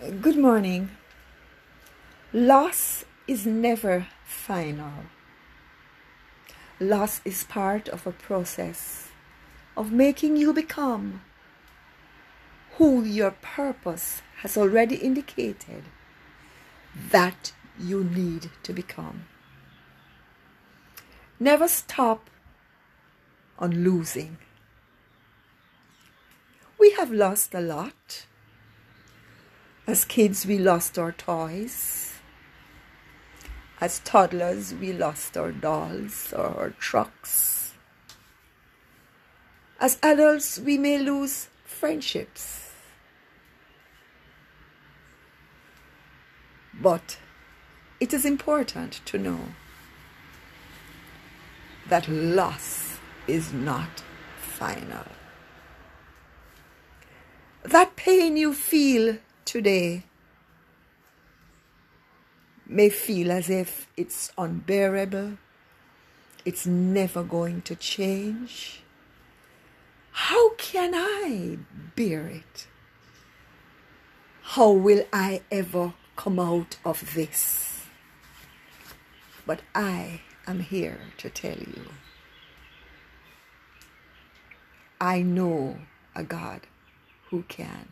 Good morning. Loss is never final. Loss is part of a process of making you become who your purpose has already indicated that you need to become. Never stop on losing. We have lost a lot as kids, we lost our toys. As toddlers, we lost our dolls or our trucks. As adults, we may lose friendships. But it is important to know that loss is not final. That pain you feel today may feel as if it's unbearable, it's never going to change. How can I bear it? How will I ever come out of this? But I am here to tell you I know a God who can.